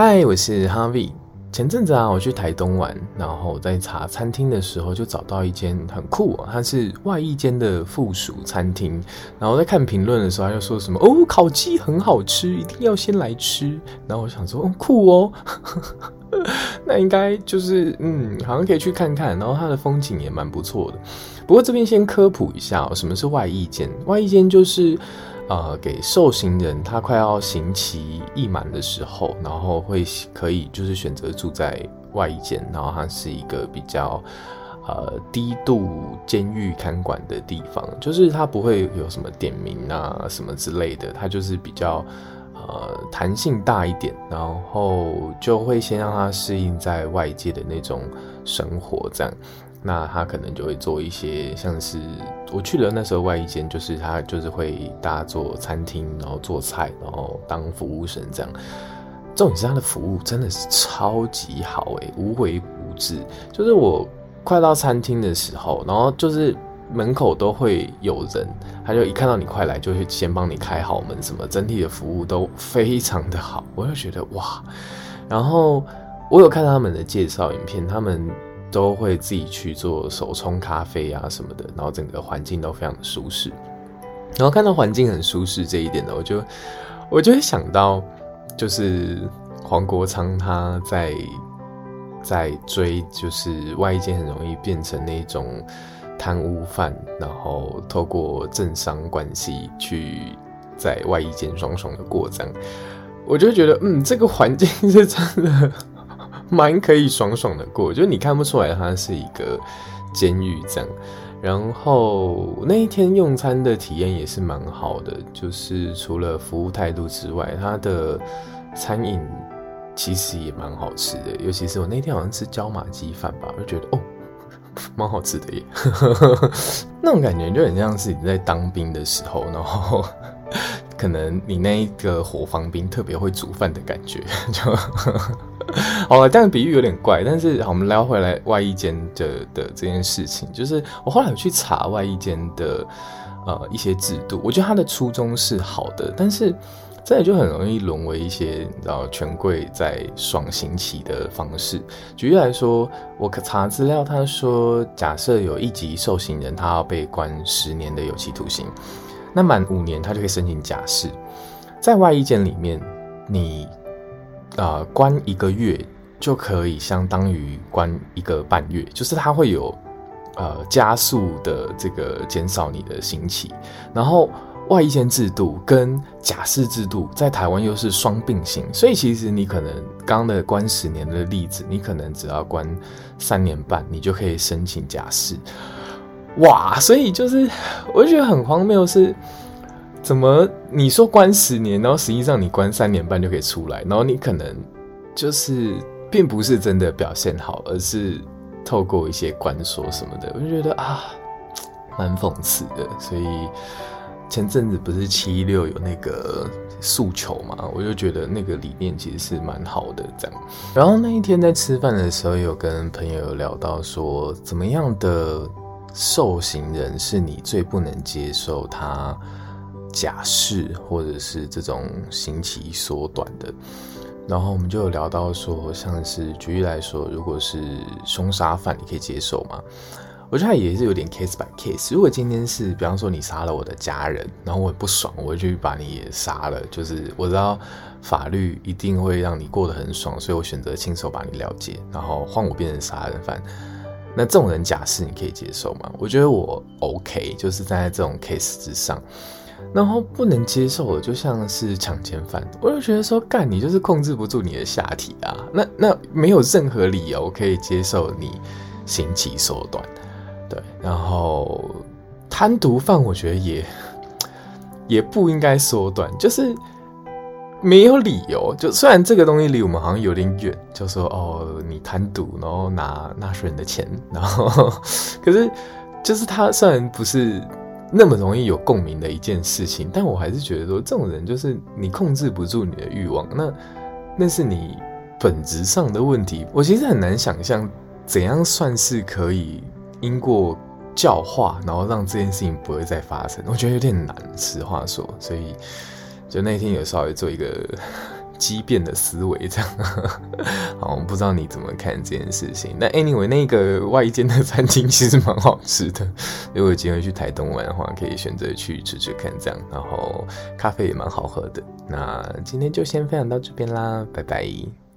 嗨，我是 Harvie。前阵子啊，我去台东玩，然后在查餐厅的时候，就找到一间很酷哦，它是外一间的附属餐厅。然后在看评论的时候，他就说什么哦，烤鸡很好吃，一定要先来吃。然后我想说，哦，酷哦，那应该就是嗯，好像可以去看看。然后它的风景也蛮不错的。不过这边先科普一下哦，什么是外一间？外一间就是。呃，给受刑人他快要刑期役满的时候，然后会可以就是选择住在外间，然后它是一个比较呃低度监狱看管的地方，就是它不会有什么点名啊什么之类的，它就是比较呃弹性大一点，然后就会先让他适应在外界的那种生活这样。那他可能就会做一些，像是我去了那时候外一间，就是他就是会大家做餐厅，然后做菜，然后当服务生这样。重点是他的服务真的是超级好诶，无微不至。就是我快到餐厅的时候，然后就是门口都会有人，他就一看到你快来，就会先帮你开好门，什么整体的服务都非常的好，我就觉得哇。然后我有看他们的介绍影片，他们。都会自己去做手冲咖啡啊什么的，然后整个环境都非常的舒适。然后看到环境很舒适这一点呢，我就我就会想到，就是黄国昌他在在追，就是外役间很容易变成那种贪污犯，然后透过政商关系去在外衣间爽爽的过这样，我就觉得嗯，这个环境是真的。蛮可以爽爽的过，就你看不出来它是一个监狱这样。然后那一天用餐的体验也是蛮好的，就是除了服务态度之外，它的餐饮其实也蛮好吃的。尤其是我那天好像吃椒麻鸡饭吧，我就觉得哦，蛮好吃的耶。那种感觉就很像是你在当兵的时候，然后。可能你那一个伙房兵特别会煮饭的感觉，就 好了。这样比喻有点怪，但是好，我们聊回来外衣间的的这件事情，就是我后来有去查外衣间的呃一些制度，我觉得他的初衷是好的，但是这也就很容易沦为一些你知道权贵在爽行乞的方式。举例来说，我可查资料，他说假设有一级受刑人，他要被关十年的有期徒刑。那满五年，他就可以申请假释。在外役间里面，你啊、关一个月就可以相当于关一个半月，就是他会有呃加速的这个减少你的刑期。然后外役间制度跟假释制度在台湾又是双并行，所以其实你可能刚刚的关十年的例子，你可能只要关三年半，你就可以申请假释。哇，所以就是，我就觉得很荒谬，是怎么你说关十年，然后实际上你关三年半就可以出来，然后你可能就是并不是真的表现好，而是透过一些关说什么的，我就觉得啊，蛮讽刺的。所以前阵子不是七一六有那个诉求嘛，我就觉得那个理念其实是蛮好的，这样。然后那一天在吃饭的时候，有跟朋友有聊到说，怎么样的。受刑人是你最不能接受他假释或者是这种刑期缩短的，然后我们就有聊到说，像是举例来说，如果是凶杀犯，你可以接受吗？我觉得他也是有点 case by case。如果今天是，比方说你杀了我的家人，然后我很不爽，我就去把你也杀了，就是我知道法律一定会让你过得很爽，所以我选择亲手把你了结，然后换我变成杀人犯。那这种人假释你可以接受吗？我觉得我 OK，就是在这种 case 之上。然后不能接受的，就像是强奸犯，我就觉得说，干你就是控制不住你的下体啊。那那没有任何理由可以接受你刑期缩短，对。然后贪毒犯，我觉得也也不应该缩短，就是。没有理由，就虽然这个东西离我们好像有点远，就说哦，你贪赌，然后拿纳税人的钱，然后可是就是他虽然不是那么容易有共鸣的一件事情，但我还是觉得说，这种人就是你控制不住你的欲望，那那是你本质上的问题。我其实很难想象怎样算是可以因过教化，然后让这件事情不会再发生。我觉得有点难，实话说，所以。就那天有稍微做一个 畸变的思维这样。好，我不知道你怎么看这件事情。那 anyway，那个外间的餐厅其实蛮好吃的，如果有机会去台东玩的话，可以选择去吃吃看这样。然后咖啡也蛮好喝的。那今天就先分享到这边啦，拜拜。